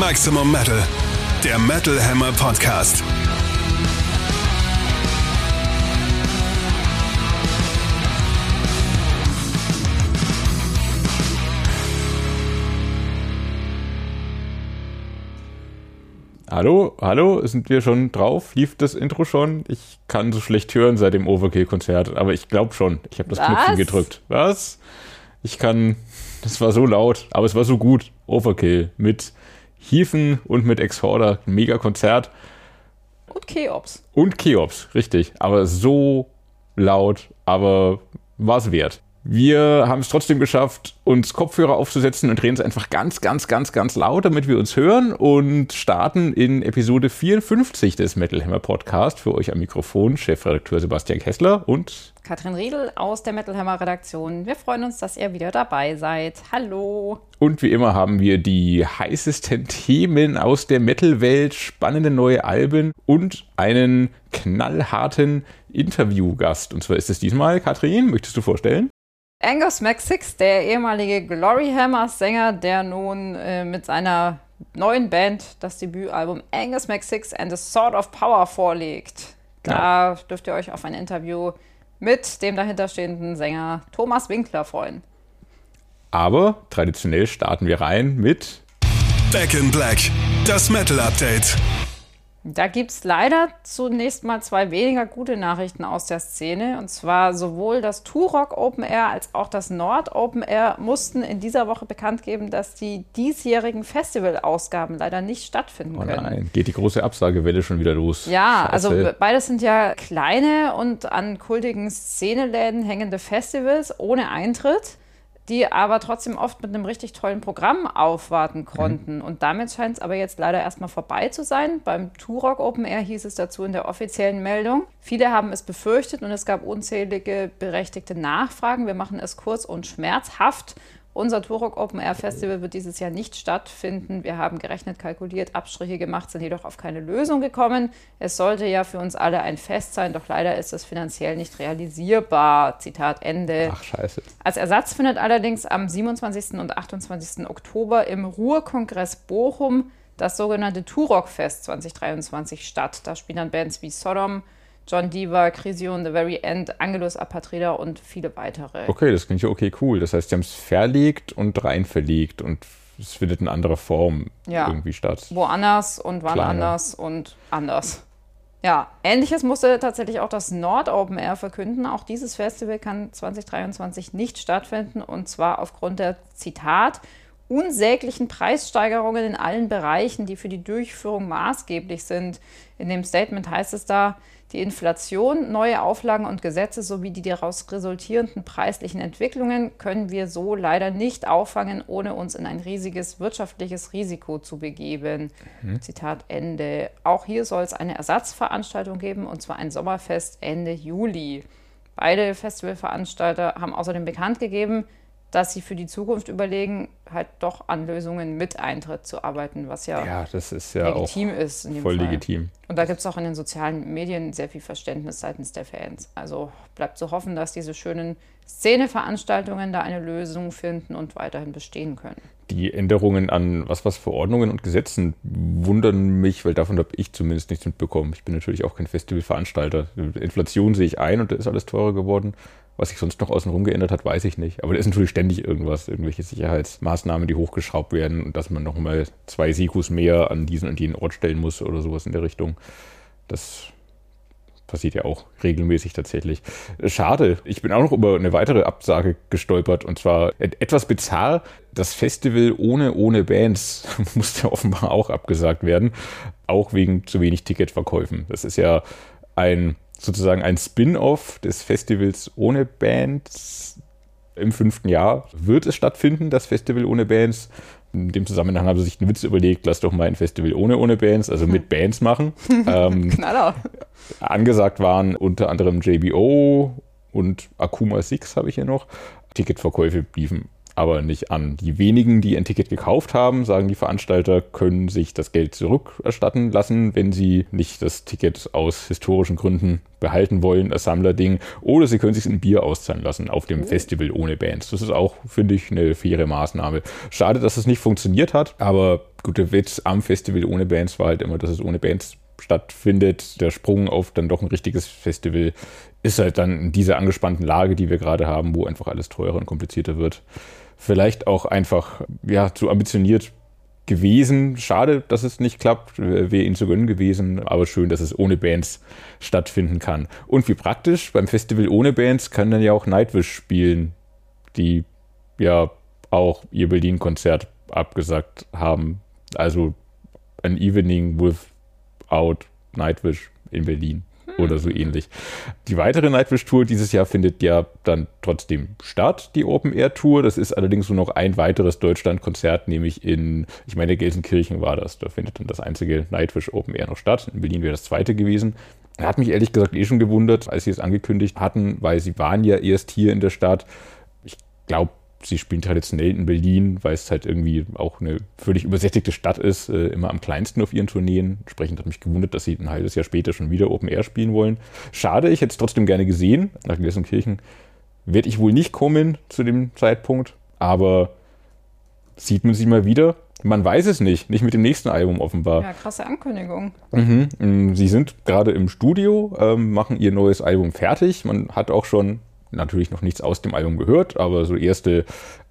Maximum Metal, der Metal Hammer Podcast. Hallo, hallo, sind wir schon drauf? Lief das Intro schon? Ich kann so schlecht hören seit dem Overkill-Konzert, aber ich glaube schon. Ich habe das Was? Knöpfchen gedrückt. Was? Ich kann, das war so laut, aber es war so gut. Overkill mit Hiefen und mit Exhorder. Mega Konzert. Und Cheops. Und Cheops, richtig. Aber so laut, aber war es wert. Wir haben es trotzdem geschafft, uns Kopfhörer aufzusetzen und drehen es einfach ganz, ganz, ganz, ganz laut, damit wir uns hören und starten in Episode 54 des Metal Hammer Podcast. Für euch am Mikrofon Chefredakteur Sebastian Kessler und Katrin Riedel aus der Metal Hammer Redaktion. Wir freuen uns, dass ihr wieder dabei seid. Hallo. Und wie immer haben wir die heißesten Themen aus der Metal-Welt, spannende neue Alben und einen knallharten Interviewgast. Und zwar ist es diesmal, Katrin, möchtest du vorstellen? Angus McSix, der ehemalige Glory Hammers Sänger, der nun äh, mit seiner neuen Band das Debütalbum Angus McSix and a Sword of Power vorlegt. Da dürft ihr euch auf ein Interview mit dem dahinterstehenden Sänger Thomas Winkler freuen. Aber traditionell starten wir rein mit Back in Black, das Metal Update. Da gibt es leider zunächst mal zwei weniger gute Nachrichten aus der Szene. Und zwar sowohl das Turok Open Air als auch das Nord Open Air mussten in dieser Woche bekannt geben, dass die diesjährigen Festivalausgaben leider nicht stattfinden Oh können. nein, geht die große Absagewelle schon wieder los. Ja, Scheiße. also be- beides sind ja kleine und an kultigen Szeneläden hängende Festivals ohne Eintritt, die aber trotzdem oft mit einem richtig tollen Programm aufwarten konnten. Und damit scheint es aber jetzt leider erstmal vorbei zu sein. Beim Turok Open Air hieß es dazu in der offiziellen Meldung. Viele haben es befürchtet und es gab unzählige berechtigte Nachfragen. Wir machen es kurz und schmerzhaft. Unser Turok Open Air Festival wird dieses Jahr nicht stattfinden. Wir haben gerechnet, kalkuliert, Abstriche gemacht, sind jedoch auf keine Lösung gekommen. Es sollte ja für uns alle ein Fest sein, doch leider ist es finanziell nicht realisierbar. Zitat Ende. Ach, scheiße. Als Ersatz findet allerdings am 27. und 28. Oktober im Ruhrkongress Bochum das sogenannte Turok-Fest 2023 statt. Da spielen dann Bands wie Sodom, John Diva, Crision, The Very End, Angelus Apatrida und viele weitere. Okay, das klingt ja okay, cool. Das heißt, sie haben es verlegt und rein verlegt und es findet in anderer Form Ja. irgendwie statt. woanders und wann Kleiner. anders und anders. Ja, ähnliches musste tatsächlich auch das Nord Open Air verkünden. Auch dieses Festival kann 2023 nicht stattfinden und zwar aufgrund der Zitat unsäglichen Preissteigerungen in allen Bereichen, die für die Durchführung maßgeblich sind. In dem Statement heißt es da, die Inflation, neue Auflagen und Gesetze sowie die daraus resultierenden preislichen Entwicklungen können wir so leider nicht auffangen, ohne uns in ein riesiges wirtschaftliches Risiko zu begeben. Zitat Ende. Auch hier soll es eine Ersatzveranstaltung geben, und zwar ein Sommerfest Ende Juli. Beide Festivalveranstalter haben außerdem bekannt gegeben, dass sie für die Zukunft überlegen, halt doch an Lösungen mit Eintritt zu arbeiten, was ja, Ja, das ist ja legitim ist voll Fall. legitim. Und da gibt es auch in den sozialen Medien sehr viel Verständnis seitens der Fans. Also bleibt zu hoffen, dass diese schönen Szeneveranstaltungen da eine Lösung finden und weiterhin bestehen können. Die Änderungen an was was Verordnungen und Gesetzen wundern mich, weil davon habe ich zumindest nichts mitbekommen. Ich bin natürlich auch kein Festivalveranstalter. Inflation sehe ich ein und da ist alles teurer geworden. Was sich sonst noch außenrum geändert hat, weiß ich nicht. Aber da ist natürlich ständig irgendwas, irgendwelche Sicherheitsmaßnahmen, die hochgeschraubt werden und dass man nochmal zwei Sikus mehr an diesen und jenen Ort stellen muss oder sowas in der Richtung. Das passiert ja auch regelmäßig tatsächlich. Schade. Ich bin auch noch über eine weitere Absage gestolpert und zwar et- etwas bizarr. Das Festival ohne ohne Bands musste offenbar auch abgesagt werden, auch wegen zu wenig Ticketverkäufen. Das ist ja ein sozusagen ein Spin-off des Festivals ohne Bands. Im fünften Jahr wird es stattfinden, das Festival ohne Bands. In dem Zusammenhang haben sie sich einen Witz überlegt, lass doch mal ein Festival ohne ohne Bands, also mit Bands machen. ähm, Knaller. Angesagt waren unter anderem JBO und Akuma Six habe ich hier noch. Ticketverkäufe liefen aber nicht an. Die wenigen, die ein Ticket gekauft haben, sagen die Veranstalter, können sich das Geld zurückerstatten lassen, wenn sie nicht das Ticket aus historischen Gründen behalten wollen, als Sammlerding, oder sie können sich ein Bier auszahlen lassen auf dem Festival ohne Bands. Das ist auch, finde ich, eine faire Maßnahme. Schade, dass es nicht funktioniert hat, aber gut, der Witz am Festival ohne Bands war halt immer, dass es ohne Bands stattfindet. Der Sprung auf dann doch ein richtiges Festival ist halt dann in dieser angespannten Lage, die wir gerade haben, wo einfach alles teurer und komplizierter wird. Vielleicht auch einfach ja, zu ambitioniert gewesen. Schade, dass es nicht klappt. Wäre ihnen zu gönnen gewesen. Aber schön, dass es ohne Bands stattfinden kann. Und wie praktisch, beim Festival ohne Bands kann dann ja auch Nightwish spielen, die ja auch ihr Berlin-Konzert abgesagt haben. Also ein Evening without Nightwish in Berlin oder so ähnlich. Die weitere Nightwish-Tour dieses Jahr findet ja dann trotzdem statt, die Open-Air-Tour. Das ist allerdings nur noch ein weiteres Deutschland-Konzert, nämlich in, ich meine, Gelsenkirchen war das. Da findet dann das einzige Nightwish Open-Air noch statt. In Berlin wäre das zweite gewesen. Hat mich ehrlich gesagt eh schon gewundert, als sie es angekündigt hatten, weil sie waren ja erst hier in der Stadt. Ich glaube, sie spielen traditionell in Berlin, weil es halt irgendwie auch eine völlig übersättigte Stadt ist, äh, immer am kleinsten auf ihren Tourneen. Entsprechend hat mich gewundert, dass sie ein halbes Jahr später schon wieder Open Air spielen wollen. Schade, ich hätte es trotzdem gerne gesehen. Nach Gelsenkirchen werde ich wohl nicht kommen zu dem Zeitpunkt, aber sieht man sie mal wieder? Man weiß es nicht, nicht mit dem nächsten Album offenbar. Ja, krasse Ankündigung. Mhm. Sie sind gerade im Studio, ähm, machen ihr neues Album fertig. Man hat auch schon natürlich noch nichts aus dem Album gehört, aber so erste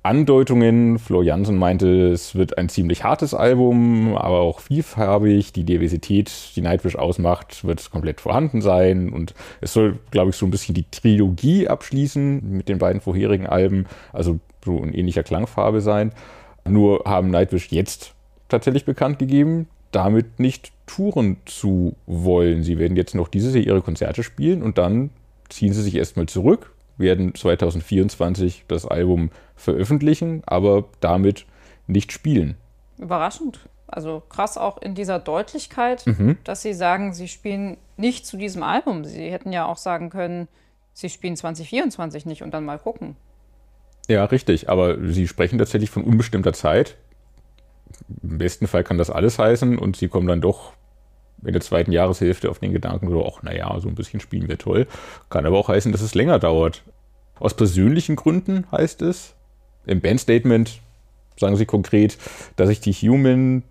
Andeutungen. Flo Jansen meinte, es wird ein ziemlich hartes Album, aber auch vielfarbig. Die Diversität, die Nightwish ausmacht, wird komplett vorhanden sein. Und es soll, glaube ich, so ein bisschen die Trilogie abschließen mit den beiden vorherigen Alben. Also so in ähnlicher Klangfarbe sein. Nur haben Nightwish jetzt tatsächlich bekannt gegeben, damit nicht touren zu wollen. Sie werden jetzt noch dieses Jahr ihre Konzerte spielen und dann ziehen sie sich erstmal zurück, werden 2024 das Album veröffentlichen, aber damit nicht spielen. Überraschend. Also krass auch in dieser Deutlichkeit, mhm. dass sie sagen, sie spielen nicht zu diesem Album. Sie hätten ja auch sagen können, sie spielen 2024 nicht und dann mal gucken. Ja, richtig. Aber sie sprechen tatsächlich von unbestimmter Zeit. Im besten Fall kann das alles heißen und sie kommen dann doch in der zweiten Jahreshälfte auf den Gedanken, so, ach, naja, so ein bisschen spielen wir toll. Kann aber auch heißen, dass es länger dauert. Aus persönlichen Gründen heißt es. Im Bandstatement sagen sie konkret, dass sich die Human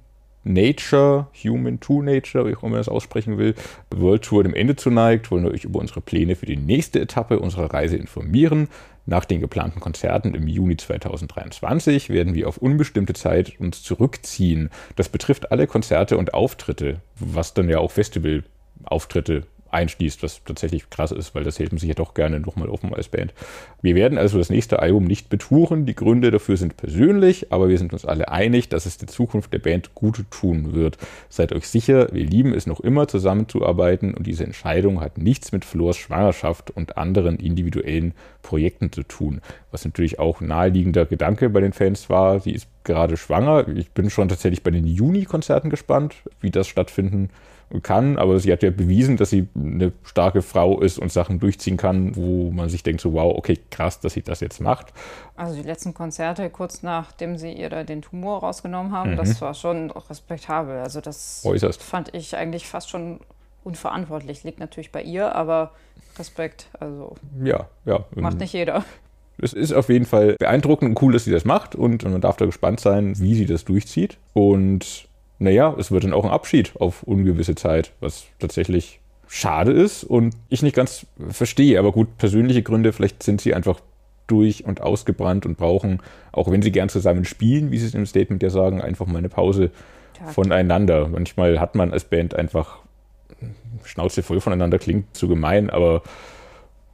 Nature, Human to Nature, wie auch immer man das aussprechen will, World Tour dem Ende zuneigt, wollen wir euch über unsere Pläne für die nächste Etappe unserer Reise informieren. Nach den geplanten Konzerten im Juni 2023 werden wir auf unbestimmte Zeit uns zurückziehen. Das betrifft alle Konzerte und Auftritte, was dann ja auch Festivalauftritte einschließt, was tatsächlich krass ist, weil das hält man sich ja doch gerne nochmal offen als Band. Wir werden also das nächste Album nicht betouren. Die Gründe dafür sind persönlich, aber wir sind uns alle einig, dass es der Zukunft der Band gut tun wird. Seid euch sicher, wir lieben es noch immer zusammenzuarbeiten und diese Entscheidung hat nichts mit Flors Schwangerschaft und anderen individuellen Projekten zu tun. Was natürlich auch naheliegender Gedanke bei den Fans war. Sie ist gerade schwanger. Ich bin schon tatsächlich bei den Juni-Konzerten gespannt, wie das stattfinden kann, aber sie hat ja bewiesen, dass sie eine starke Frau ist und Sachen durchziehen kann, wo man sich denkt, so wow, okay, krass, dass sie das jetzt macht. Also die letzten Konzerte, kurz nachdem sie ihr da den Tumor rausgenommen haben, mhm. das war schon respektabel. Also das Äußerst. fand ich eigentlich fast schon unverantwortlich. Liegt natürlich bei ihr, aber Respekt, also ja, ja. macht nicht jeder. Es ist auf jeden Fall beeindruckend und cool, dass sie das macht und man darf da gespannt sein, wie sie das durchzieht. Und naja, es wird dann auch ein Abschied auf ungewisse Zeit, was tatsächlich schade ist und ich nicht ganz verstehe. Aber gut, persönliche Gründe, vielleicht sind sie einfach durch und ausgebrannt und brauchen, auch wenn sie gern zusammen spielen, wie sie es im Statement ja sagen, einfach mal eine Pause Tag. voneinander. Manchmal hat man als Band einfach Schnauze voll voneinander, klingt zu gemein, aber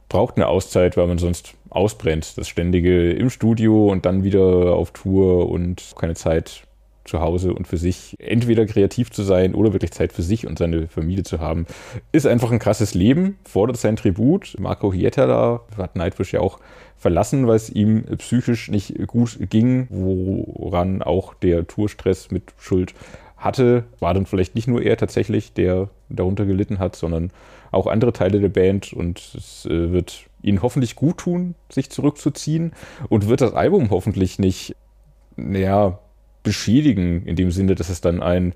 braucht eine Auszeit, weil man sonst ausbrennt. Das ständige im Studio und dann wieder auf Tour und keine Zeit zu Hause und für sich entweder kreativ zu sein oder wirklich Zeit für sich und seine Familie zu haben, ist einfach ein krasses Leben, fordert sein Tribut. Marco Hieta da hat Nightwish ja auch verlassen, weil es ihm psychisch nicht gut ging, woran auch der Tourstress mit Schuld hatte. War dann vielleicht nicht nur er tatsächlich, der darunter gelitten hat, sondern auch andere Teile der Band und es äh, wird ihnen hoffentlich gut tun, sich zurückzuziehen und wird das Album hoffentlich nicht, naja, beschädigen, in dem Sinne, dass es dann ein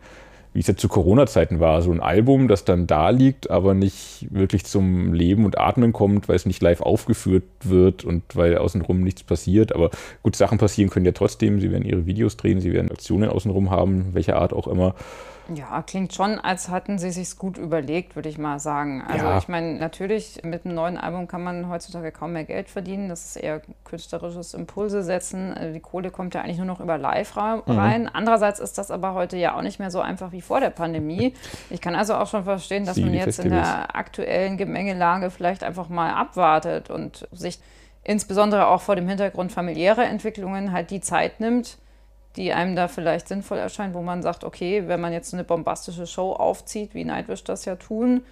wie es ja zu Corona-Zeiten war, so ein Album, das dann da liegt, aber nicht wirklich zum Leben und Atmen kommt, weil es nicht live aufgeführt wird und weil außenrum nichts passiert. Aber gut, Sachen passieren können ja trotzdem. Sie werden ihre Videos drehen, sie werden Aktionen außenrum haben, welcher Art auch immer. Ja, klingt schon, als hatten sie sich gut überlegt, würde ich mal sagen. Also ja. ich meine, natürlich mit einem neuen Album kann man heutzutage kaum mehr Geld verdienen. Das ist eher künstlerisches Impulse setzen. Also die Kohle kommt ja eigentlich nur noch über Live mhm. rein. Mhm. Andererseits ist das aber heute ja auch nicht mehr so einfach wie vor der Pandemie. Ich kann also auch schon verstehen, dass Sie man jetzt in der aktuellen Gemengelage vielleicht einfach mal abwartet und sich insbesondere auch vor dem Hintergrund familiärer Entwicklungen halt die Zeit nimmt, die einem da vielleicht sinnvoll erscheint, wo man sagt, okay, wenn man jetzt eine bombastische Show aufzieht, wie Nightwish das ja tun,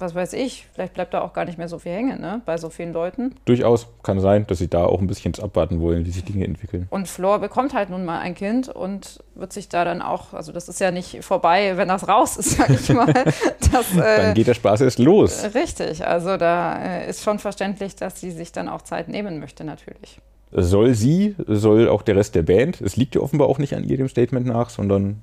was weiß ich, vielleicht bleibt da auch gar nicht mehr so viel hängen, ne, bei so vielen Leuten. Durchaus kann sein, dass sie da auch ein bisschen abwarten wollen, wie sich Dinge entwickeln. Und Flor bekommt halt nun mal ein Kind und wird sich da dann auch, also das ist ja nicht vorbei, wenn das raus ist, sag ich mal. Das, äh, dann geht der Spaß erst los. Richtig, also da äh, ist schon verständlich, dass sie sich dann auch Zeit nehmen möchte, natürlich soll sie, soll auch der Rest der Band. Es liegt ja offenbar auch nicht an ihr dem Statement nach, sondern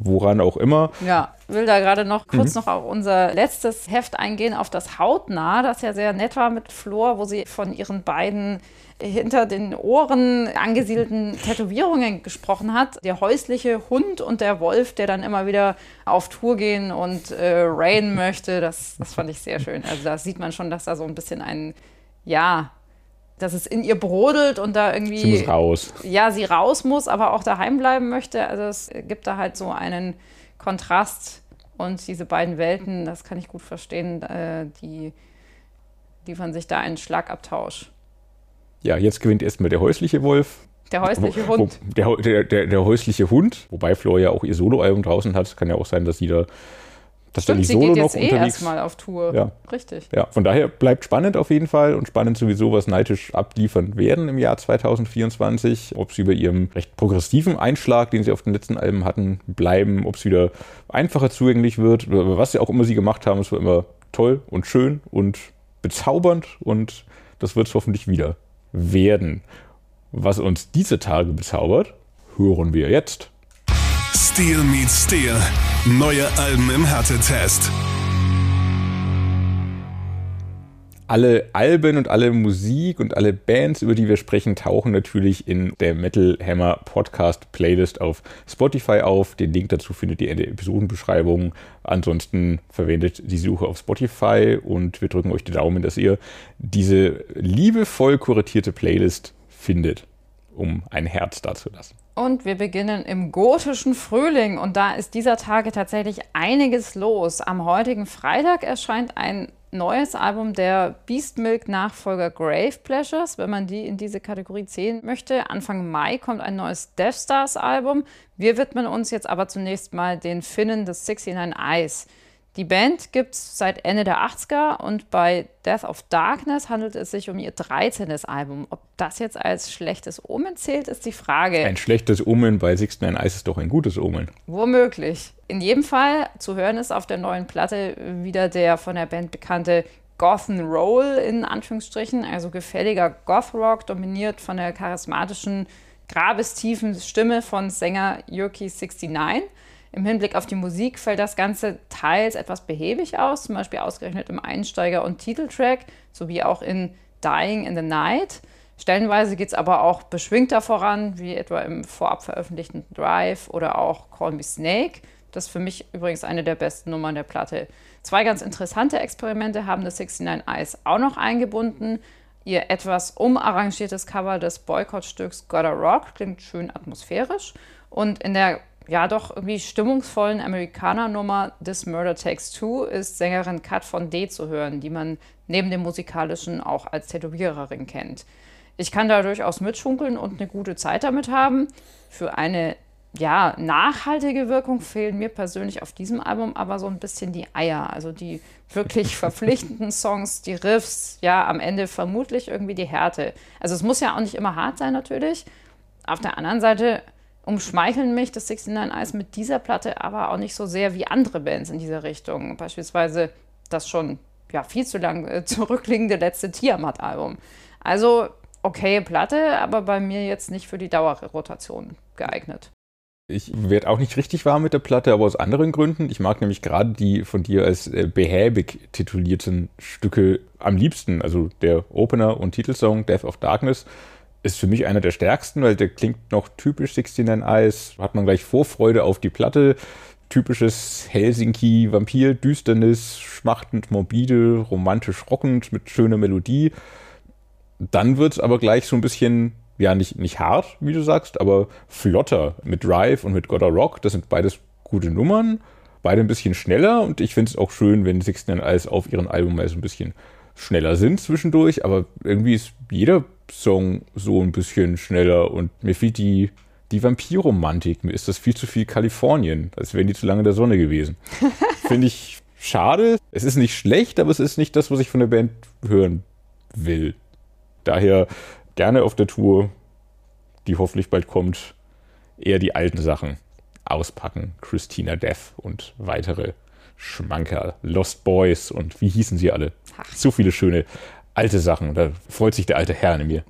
woran auch immer. Ja, will da gerade noch kurz mhm. noch auf unser letztes Heft eingehen, auf das Hautnah, das ja sehr nett war mit Flor, wo sie von ihren beiden hinter den Ohren angesiedelten Tätowierungen gesprochen hat. Der häusliche Hund und der Wolf, der dann immer wieder auf Tour gehen und äh, rain möchte, das, das fand ich sehr schön. Also da sieht man schon, dass da so ein bisschen ein, ja, dass es in ihr brodelt und da irgendwie. Sie muss raus. Ja, sie raus muss, aber auch daheim bleiben möchte. Also es gibt da halt so einen Kontrast und diese beiden Welten, das kann ich gut verstehen, äh, die liefern sich da einen Schlagabtausch. Ja, jetzt gewinnt erstmal der häusliche Wolf. Der häusliche Hund. Der, der, der, der häusliche Hund, wobei Flor ja auch ihr Soloalbum draußen hat. Kann ja auch sein, dass sie da dass Stimmt, sie Solo geht jetzt eh erstmal auf Tour. Ja. Richtig. Ja, von daher bleibt spannend auf jeden Fall und spannend sowieso, was Nightwish abliefern werden im Jahr 2024. Ob sie über ihrem recht progressiven Einschlag, den sie auf den letzten Alben hatten, bleiben, ob es wieder einfacher zugänglich wird, was sie auch immer sie gemacht haben, es war immer toll und schön und bezaubernd und das wird es hoffentlich wieder werden. Was uns diese Tage bezaubert, hören wir jetzt. Steel meets Steel. Neue Alben im Härtetest. Alle Alben und alle Musik und alle Bands, über die wir sprechen, tauchen natürlich in der Metal Hammer Podcast Playlist auf Spotify auf. Den Link dazu findet ihr in der Episodenbeschreibung. Ansonsten verwendet die Suche auf Spotify und wir drücken euch die Daumen, dass ihr diese liebevoll kuratierte Playlist findet, um ein Herz dazulassen. Und wir beginnen im gotischen Frühling und da ist dieser Tage tatsächlich einiges los. Am heutigen Freitag erscheint ein neues Album der Beastmilk-Nachfolger Grave Pleasures, wenn man die in diese Kategorie zählen möchte. Anfang Mai kommt ein neues Death Stars Album. Wir widmen uns jetzt aber zunächst mal den Finnen des 69 Eyes. Die Band gibt es seit Ende der 80er und bei Death of Darkness handelt es sich um ihr 13. Album. Ob das jetzt als schlechtes Omen zählt, ist die Frage. Ein schlechtes Omen bei Sixten Ice ist doch ein gutes Omen. Womöglich. In jedem Fall zu hören ist auf der neuen Platte wieder der von der Band bekannte Gothen Roll in Anführungsstrichen, also gefälliger Goth-Rock, dominiert von der charismatischen, grabestiefen Stimme von Sänger Yurki 69. Im Hinblick auf die Musik fällt das Ganze teils etwas behäbig aus, zum Beispiel ausgerechnet im Einsteiger- und Titeltrack, sowie auch in Dying in the Night. Stellenweise geht es aber auch beschwingter voran, wie etwa im vorab veröffentlichten Drive oder auch Call Me Snake. Das ist für mich übrigens eine der besten Nummern der Platte. Zwei ganz interessante Experimente haben das 69 Eyes auch noch eingebunden. Ihr etwas umarrangiertes Cover des Boykottstücks Gotta Rock klingt schön atmosphärisch. Und in der ja doch irgendwie stimmungsvollen Amerikaner-Nummer This Murder Takes Two ist Sängerin Kat von D zu hören, die man neben dem musikalischen auch als Tätowiererin kennt. Ich kann da durchaus mitschunkeln und eine gute Zeit damit haben. Für eine ja, nachhaltige Wirkung fehlen mir persönlich auf diesem Album aber so ein bisschen die Eier. Also die wirklich verpflichtenden Songs, die Riffs, ja, am Ende vermutlich irgendwie die Härte. Also es muss ja auch nicht immer hart sein natürlich. Auf der anderen Seite umschmeicheln mich das 69 Eyes mit dieser Platte aber auch nicht so sehr wie andere Bands in dieser Richtung. Beispielsweise das schon ja, viel zu lang äh, zurückliegende letzte Tiamat-Album. Also, okay, Platte, aber bei mir jetzt nicht für die Dauerrotation geeignet. Ich werde auch nicht richtig warm mit der Platte, aber aus anderen Gründen. Ich mag nämlich gerade die von dir als äh, behäbig titulierten Stücke am liebsten. Also der Opener und Titelsong Death of Darkness ist für mich einer der stärksten, weil der klingt noch typisch 69 Eyes. Hat man gleich Vorfreude auf die Platte. Typisches Helsinki, Vampir, Düsternis, schmachtend, morbide, romantisch rockend mit schöner Melodie. Dann wird es aber gleich so ein bisschen ja nicht, nicht hart, wie du sagst, aber flotter mit Drive und mit Gotta Rock. Das sind beides gute Nummern, beide ein bisschen schneller und ich finde es auch schön, wenn Sixten alles auf ihren Album mal so ein bisschen schneller sind zwischendurch, aber irgendwie ist jeder Song so ein bisschen schneller und mir fehlt die, die Vampirromantik. Mir ist das viel zu viel Kalifornien, als wären die zu lange in der Sonne gewesen. Finde ich schade. Es ist nicht schlecht, aber es ist nicht das, was ich von der Band hören will. Daher gerne auf der Tour, die hoffentlich bald kommt, eher die alten Sachen auspacken. Christina Death und weitere Schmanker, Lost Boys und wie hießen sie alle? Ach. So viele schöne alte Sachen. Da freut sich der alte Herr in mir.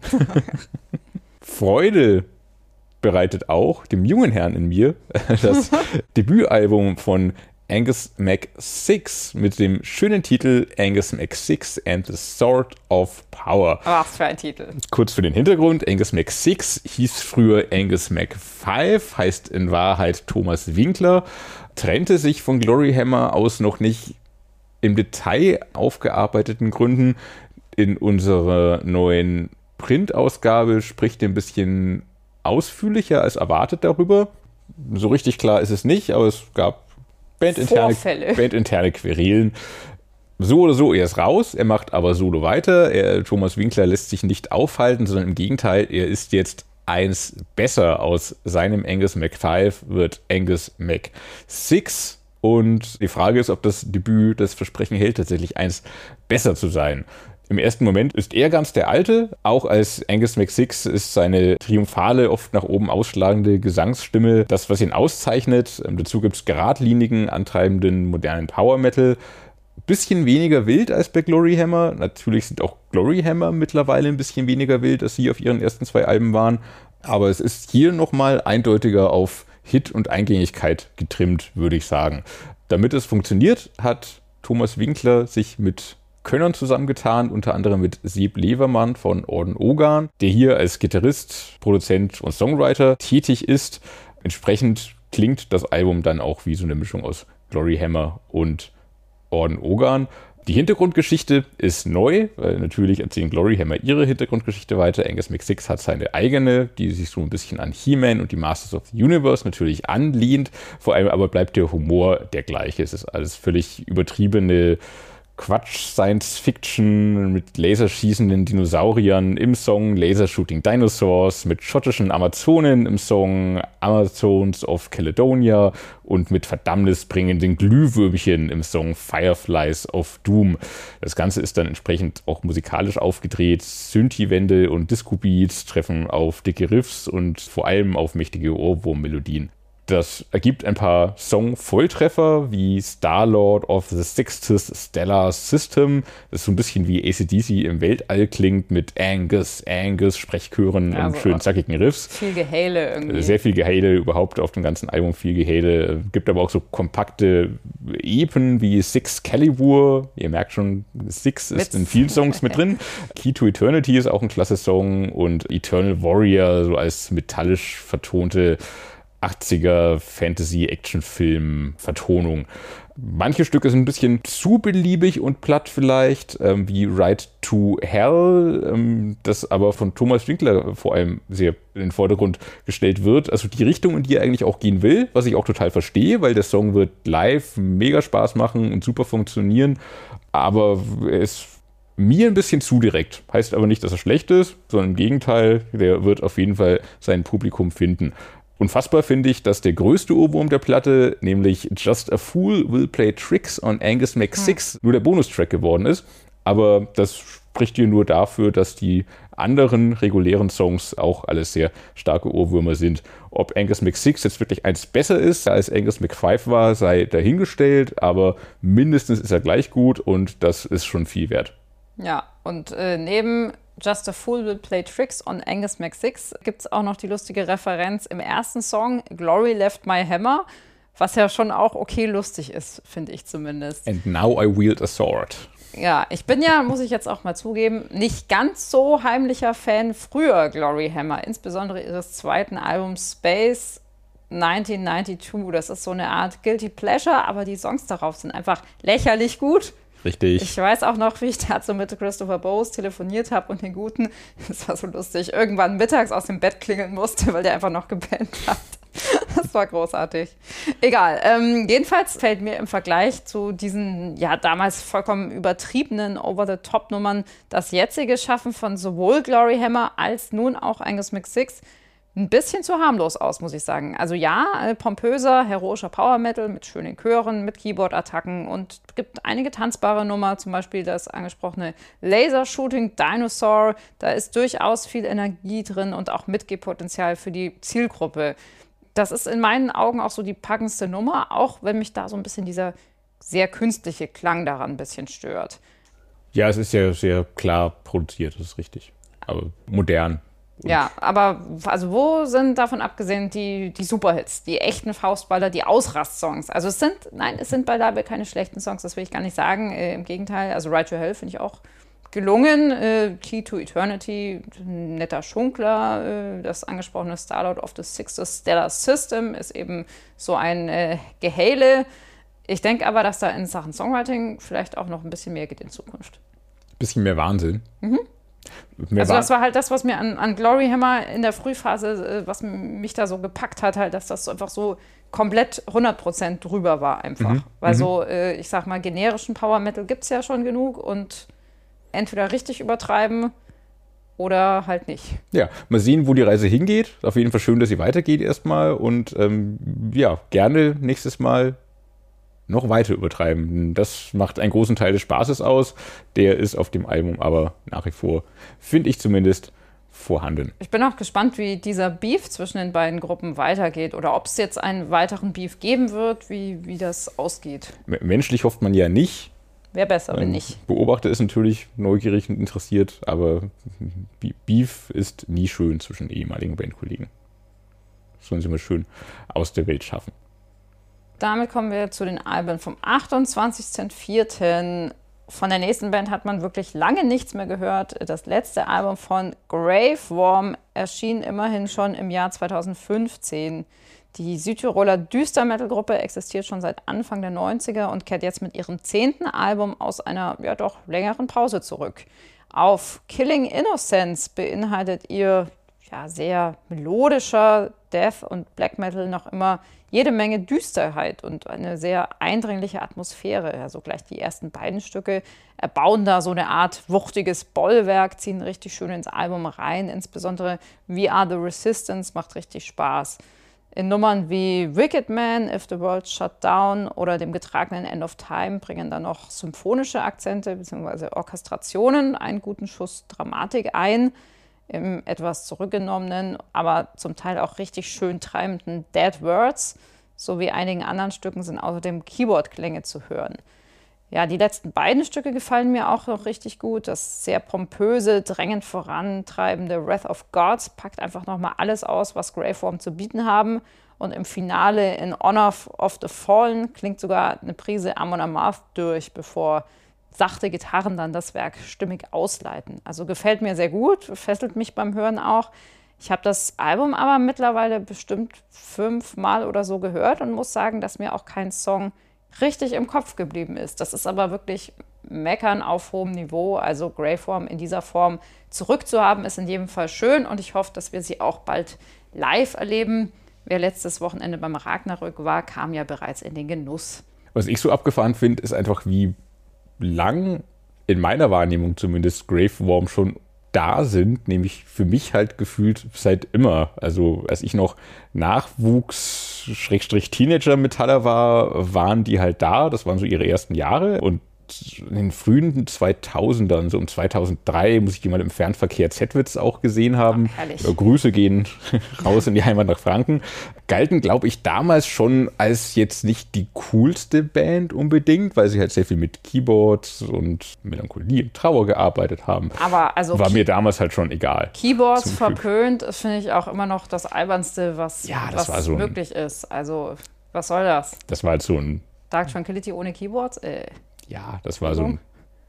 Freude bereitet auch dem jungen Herrn in mir das Debütalbum von Angus Mac 6 mit dem schönen Titel Angus Mac 6 and the Sword of Power. Was für ein Titel. Kurz für den Hintergrund, Angus Mac 6 hieß früher Angus Mac 5, heißt in Wahrheit Thomas Winkler, trennte sich von Glory Hammer aus noch nicht im Detail aufgearbeiteten Gründen. In unserer neuen Printausgabe spricht er ein bisschen ausführlicher als erwartet darüber. So richtig klar ist es nicht, aber es gab bandinterne, bandinterne Querelen. So oder so, er ist raus, er macht aber solo weiter. Er, Thomas Winkler lässt sich nicht aufhalten, sondern im Gegenteil, er ist jetzt eins besser. Aus seinem Angus Mac 5 wird Angus Mac 6. Und die Frage ist, ob das Debüt das Versprechen hält, tatsächlich eins besser zu sein. Im ersten Moment ist er ganz der Alte. Auch als Angus McSix ist seine triumphale, oft nach oben ausschlagende Gesangsstimme das, was ihn auszeichnet. Ähm, dazu gibt es geradlinigen, antreibenden, modernen Power Metal. Bisschen weniger wild als bei Glory Hammer. Natürlich sind auch Glory Hammer mittlerweile ein bisschen weniger wild, als sie auf ihren ersten zwei Alben waren. Aber es ist hier nochmal eindeutiger auf Hit und Eingängigkeit getrimmt, würde ich sagen. Damit es funktioniert, hat Thomas Winkler sich mit Könnern zusammengetan, unter anderem mit Sieb Levermann von Orden Ogan, der hier als Gitarrist, Produzent und Songwriter tätig ist. Entsprechend klingt das Album dann auch wie so eine Mischung aus Glory Hammer und Orden Ogan. Die Hintergrundgeschichte ist neu, weil natürlich erzählen Glory Hammer ihre Hintergrundgeschichte weiter. Angus McSix hat seine eigene, die sich so ein bisschen an He-Man und die Masters of the Universe natürlich anlehnt. Vor allem aber bleibt der Humor der gleiche. Es ist alles völlig übertriebene Quatsch Science Fiction mit laserschießenden Dinosauriern im Song Lasershooting Dinosaurs, mit schottischen Amazonen im Song Amazons of Caledonia und mit verdammnisbringenden Glühwürmchen im Song Fireflies of Doom. Das Ganze ist dann entsprechend auch musikalisch aufgedreht. Synthi-Wände und Disco-Beats treffen auf dicke Riffs und vor allem auf mächtige Ohrwurm-Melodien. Das ergibt ein paar Song-Volltreffer wie Star-Lord of the Sixth Stellar System. Das ist so ein bisschen wie ACDC im Weltall klingt mit Angus, Angus, Sprechchören ja, und so schön zackigen Riffs. Viel Gehaile irgendwie. Sehr viel Gehaile, überhaupt auf dem ganzen Album viel Gehaile. Gibt aber auch so kompakte Epen wie Six Calibur. Ihr merkt schon, Six ist in vielen Songs mit drin. Key to Eternity ist auch ein klasse Song und Eternal Warrior so als metallisch vertonte 80er Fantasy-Action-Film-Vertonung. Manche Stücke sind ein bisschen zu beliebig und platt vielleicht, ähm, wie Ride to Hell, ähm, das aber von Thomas Winkler vor allem sehr in den Vordergrund gestellt wird. Also die Richtung, in die er eigentlich auch gehen will, was ich auch total verstehe, weil der Song wird live mega Spaß machen und super funktionieren, aber er ist mir ein bisschen zu direkt. Heißt aber nicht, dass er schlecht ist, sondern im Gegenteil, der wird auf jeden Fall sein Publikum finden. Unfassbar finde ich, dass der größte Ohrwurm der Platte, nämlich Just a Fool Will Play Tricks on Angus Mac 6, hm. nur der Bonustrack geworden ist. Aber das spricht hier nur dafür, dass die anderen regulären Songs auch alles sehr starke Ohrwürmer sind. Ob Angus McSix jetzt wirklich eins besser ist, als Angus McFive war, sei dahingestellt, aber mindestens ist er gleich gut und das ist schon viel wert. Ja, und äh, neben Just a Fool Will Play Tricks on Angus McSix gibt es auch noch die lustige Referenz im ersten Song Glory Left My Hammer, was ja schon auch okay lustig ist, finde ich zumindest. And now I wield a sword. Ja, ich bin ja, muss ich jetzt auch mal zugeben, nicht ganz so heimlicher Fan früher Glory Hammer, insbesondere ihres zweiten Albums Space 1992. Das ist so eine Art Guilty Pleasure, aber die Songs darauf sind einfach lächerlich gut. Richtig. Ich weiß auch noch, wie ich dazu mit Christopher Bose telefoniert habe und den Guten, das war so lustig, irgendwann mittags aus dem Bett klingeln musste, weil der einfach noch gepennt hat. Das war großartig. Egal. Ähm, jedenfalls fällt mir im Vergleich zu diesen ja damals vollkommen übertriebenen Over-the-Top-Nummern das jetzige Schaffen von sowohl Glory Hammer als nun auch Angus McSix ein bisschen zu harmlos aus, muss ich sagen. Also ja, äh, pompöser, heroischer Power Metal mit schönen Chören, mit Keyboard-Attacken und gibt einige tanzbare Nummer, zum Beispiel das angesprochene Laser Shooting Dinosaur. Da ist durchaus viel Energie drin und auch Mitgehpotenzial für die Zielgruppe. Das ist in meinen Augen auch so die packendste Nummer, auch wenn mich da so ein bisschen dieser sehr künstliche Klang daran ein bisschen stört. Ja, es ist ja sehr klar produziert, das ist richtig. Aber modern, ja, aber also wo sind davon abgesehen die, die Superhits, die echten Faustballer, die Ausrast-Songs? Also es sind, nein, es sind beileibe keine schlechten Songs, das will ich gar nicht sagen. Äh, Im Gegenteil, also Right to Hell finde ich auch gelungen. Äh, Key to Eternity, netter Schunkler. Äh, das angesprochene Starlord of the Sixth Stellar System ist eben so ein äh, Gehale. Ich denke aber, dass da in Sachen Songwriting vielleicht auch noch ein bisschen mehr geht in Zukunft. Bisschen mehr Wahnsinn. Mhm. Mehr also das war halt das, was mir an, an Glory Hammer in der Frühphase, äh, was mich da so gepackt hat, halt, dass das einfach so komplett 100% drüber war einfach. Mhm. Weil mhm. so, äh, ich sag mal, generischen Power Metal gibt es ja schon genug und entweder richtig übertreiben oder halt nicht. Ja, mal sehen, wo die Reise hingeht. Auf jeden Fall schön, dass sie weitergeht erstmal und ähm, ja, gerne nächstes Mal noch weiter übertreiben. Das macht einen großen Teil des Spaßes aus. Der ist auf dem Album aber nach wie vor, finde ich zumindest, vorhanden. Ich bin auch gespannt, wie dieser Beef zwischen den beiden Gruppen weitergeht oder ob es jetzt einen weiteren Beef geben wird, wie, wie das ausgeht. Menschlich hofft man ja nicht. Wäre besser, wenn ähm, nicht. Beobachter ist natürlich neugierig und interessiert, aber Beef ist nie schön zwischen ehemaligen Bandkollegen. Das sollen sie mal schön aus der Welt schaffen. Damit kommen wir zu den Alben vom 28.04. Von der nächsten Band hat man wirklich lange nichts mehr gehört. Das letzte Album von Grave Worm erschien immerhin schon im Jahr 2015. Die Südtiroler Düster-Metal-Gruppe existiert schon seit Anfang der 90er und kehrt jetzt mit ihrem zehnten Album aus einer ja doch längeren Pause zurück. Auf Killing Innocence beinhaltet ihr ja, sehr melodischer Death und Black Metal noch immer jede Menge Düsterheit und eine sehr eindringliche Atmosphäre. Also gleich die ersten beiden Stücke erbauen da so eine Art wuchtiges Bollwerk, ziehen richtig schön ins Album rein. Insbesondere We Are the Resistance macht richtig Spaß. In Nummern wie Wicked Man, If the World Shut Down oder dem getragenen End of Time bringen dann noch symphonische Akzente bzw. Orchestrationen einen guten Schuss Dramatik ein im etwas zurückgenommenen, aber zum Teil auch richtig schön treibenden Dead Words sowie einigen anderen Stücken sind außerdem Keyboard-Klänge zu hören. Ja, die letzten beiden Stücke gefallen mir auch noch richtig gut. Das sehr pompöse, drängend vorantreibende Wrath of Gods packt einfach nochmal alles aus, was Graveworm zu bieten haben. Und im Finale in Honor of the Fallen klingt sogar eine Prise Amon Amarth durch, bevor sachte Gitarren dann das Werk stimmig ausleiten. Also gefällt mir sehr gut, fesselt mich beim Hören auch. Ich habe das Album aber mittlerweile bestimmt fünfmal oder so gehört und muss sagen, dass mir auch kein Song richtig im Kopf geblieben ist. Das ist aber wirklich Meckern auf hohem Niveau. Also Greyform in dieser Form zurückzuhaben, ist in jedem Fall schön und ich hoffe, dass wir sie auch bald live erleben. Wer letztes Wochenende beim Ragnarök war, kam ja bereits in den Genuss. Was ich so abgefahren finde, ist einfach, wie lang, in meiner Wahrnehmung zumindest, Graveworm schon da sind, nämlich für mich halt gefühlt seit immer. Also als ich noch Nachwuchs, Schrägstrich Teenager-Metaller war, waren die halt da. Das waren so ihre ersten Jahre und in den frühen 2000ern, so um 2003, muss ich mal im Fernverkehr Zetwitz auch gesehen haben. Äh, Grüße gehen raus in die Heimat nach Franken. Galten, glaube ich, damals schon als jetzt nicht die coolste Band unbedingt, weil sie halt sehr viel mit Keyboards und Melancholie und Trauer gearbeitet haben. Aber also War mir damals halt schon egal. Keyboards verpönt, ist, finde ich auch immer noch das albernste, was, Ja, das was so ein- möglich ist. Also, was soll das? Das war halt so ein Dark Tranquility ohne Keyboards? Äh. Ja, das war so ein,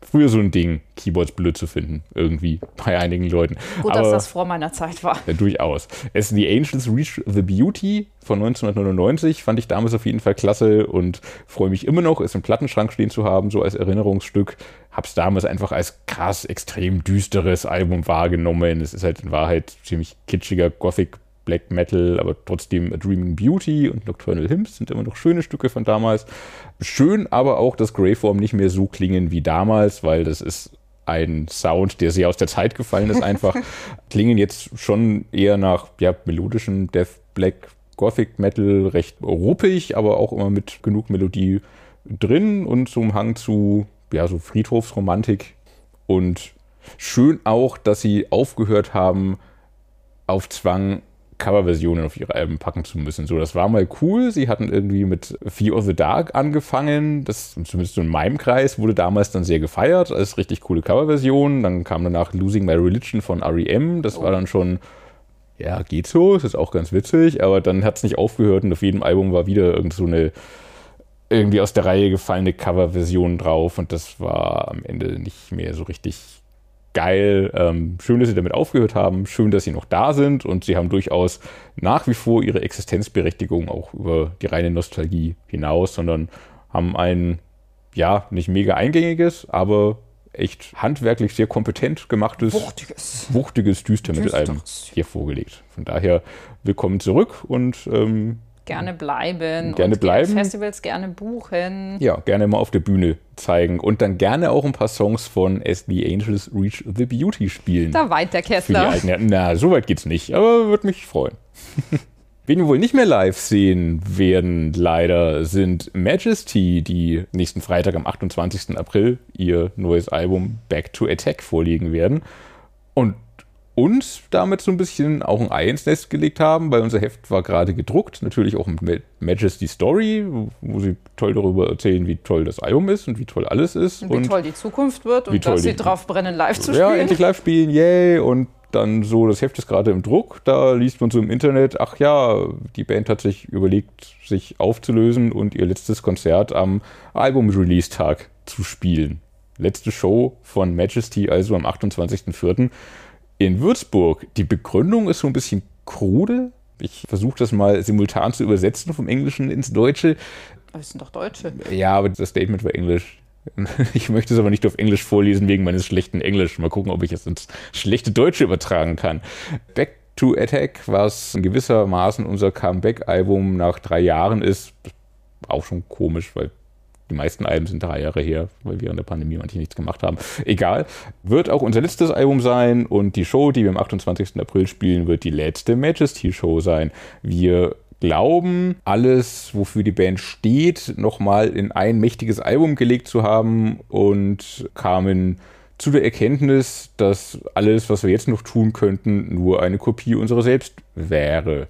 früher so ein Ding, Keyboards blöd zu finden, irgendwie bei einigen Leuten. Gut, Aber dass das vor meiner Zeit war. ja, durchaus. Es The Angels Reach the Beauty von 1999 fand ich damals auf jeden Fall klasse und freue mich immer noch, es im Plattenschrank stehen zu haben, so als Erinnerungsstück. Hab's damals einfach als krass, extrem düsteres Album wahrgenommen. Es ist halt in Wahrheit ziemlich kitschiger Gothic Black Metal, aber trotzdem A Dreaming Beauty und Nocturnal Hymns sind immer noch schöne Stücke von damals. Schön aber auch, dass Greyform nicht mehr so klingen wie damals, weil das ist ein Sound, der sehr aus der Zeit gefallen ist einfach. klingen jetzt schon eher nach ja, melodischen Death Black Gothic Metal, recht ruppig, aber auch immer mit genug Melodie drin und zum Hang zu ja, so Friedhofsromantik. Und schön auch, dass sie aufgehört haben, auf Zwang Coverversionen auf ihre Alben packen zu müssen. So, das war mal cool. Sie hatten irgendwie mit Fear of the Dark angefangen. Das, zumindest so in meinem Kreis, wurde damals dann sehr gefeiert als richtig coole Coverversion. Dann kam danach Losing My Religion von REM. Das war dann schon, ja, geht so. Das ist auch ganz witzig. Aber dann hat es nicht aufgehört und auf jedem Album war wieder irgend so eine irgendwie aus der Reihe gefallene Coverversion drauf. Und das war am Ende nicht mehr so richtig geil. Ähm, schön, dass sie damit aufgehört haben. Schön, dass sie noch da sind. Und sie haben durchaus nach wie vor ihre Existenzberechtigung auch über die reine Nostalgie hinaus, sondern haben ein, ja, nicht mega eingängiges, aber echt handwerklich sehr kompetent gemachtes, Wuchtiges. wuchtiges Düstermittelalbum hier vorgelegt. Von daher willkommen zurück und ähm, Gerne bleiben. Gerne und bleiben. Festivals gerne buchen. ja, gerne mal auf der Bühne zeigen und dann gerne auch ein paar Songs von As the Angels Reach the Beauty spielen. Da weint der Kessler. na, so weit geht's nicht, aber würde mich freuen. Wen wir wohl nicht mehr live sehen werden, leider, sind Majesty, die nächsten Freitag am 28. April ihr neues Album Back to Attack vorlegen werden. Und uns damit so ein bisschen auch ein Ei ins Nest gelegt haben, weil unser Heft war gerade gedruckt, natürlich auch mit Ma- Majesty Story, wo sie toll darüber erzählen, wie toll das Album ist und wie toll alles ist. Wie toll die Zukunft wird und dass sie drauf brennen, live zu ja, spielen. endlich live spielen, yay. Und dann so, das Heft ist gerade im Druck. Da liest man so im Internet, ach ja, die Band hat sich überlegt, sich aufzulösen und ihr letztes Konzert am Album-Release-Tag zu spielen. Letzte Show von Majesty, also am 28.04. in Würzburg. Die Begründung ist so ein bisschen krude. Ich versuche das mal simultan zu übersetzen vom Englischen ins Deutsche. Das sind doch Deutsche. Ja, aber das Statement war Englisch. Ich möchte es aber nicht auf Englisch vorlesen wegen meines schlechten Englisch. Mal gucken, ob ich es ins schlechte Deutsche übertragen kann. Back to Attack, was in gewissermaßen unser Comeback-Album nach drei Jahren ist, auch schon komisch, weil die meisten Alben sind drei Jahre her, weil wir in der Pandemie manche nichts gemacht haben. Egal. Wird auch unser letztes Album sein und die Show, die wir am 28. April spielen, wird die letzte Majesty-Show sein. Wir glauben, alles, wofür die Band steht, nochmal in ein mächtiges Album gelegt zu haben und kamen zu der Erkenntnis, dass alles, was wir jetzt noch tun könnten, nur eine Kopie unserer selbst wäre.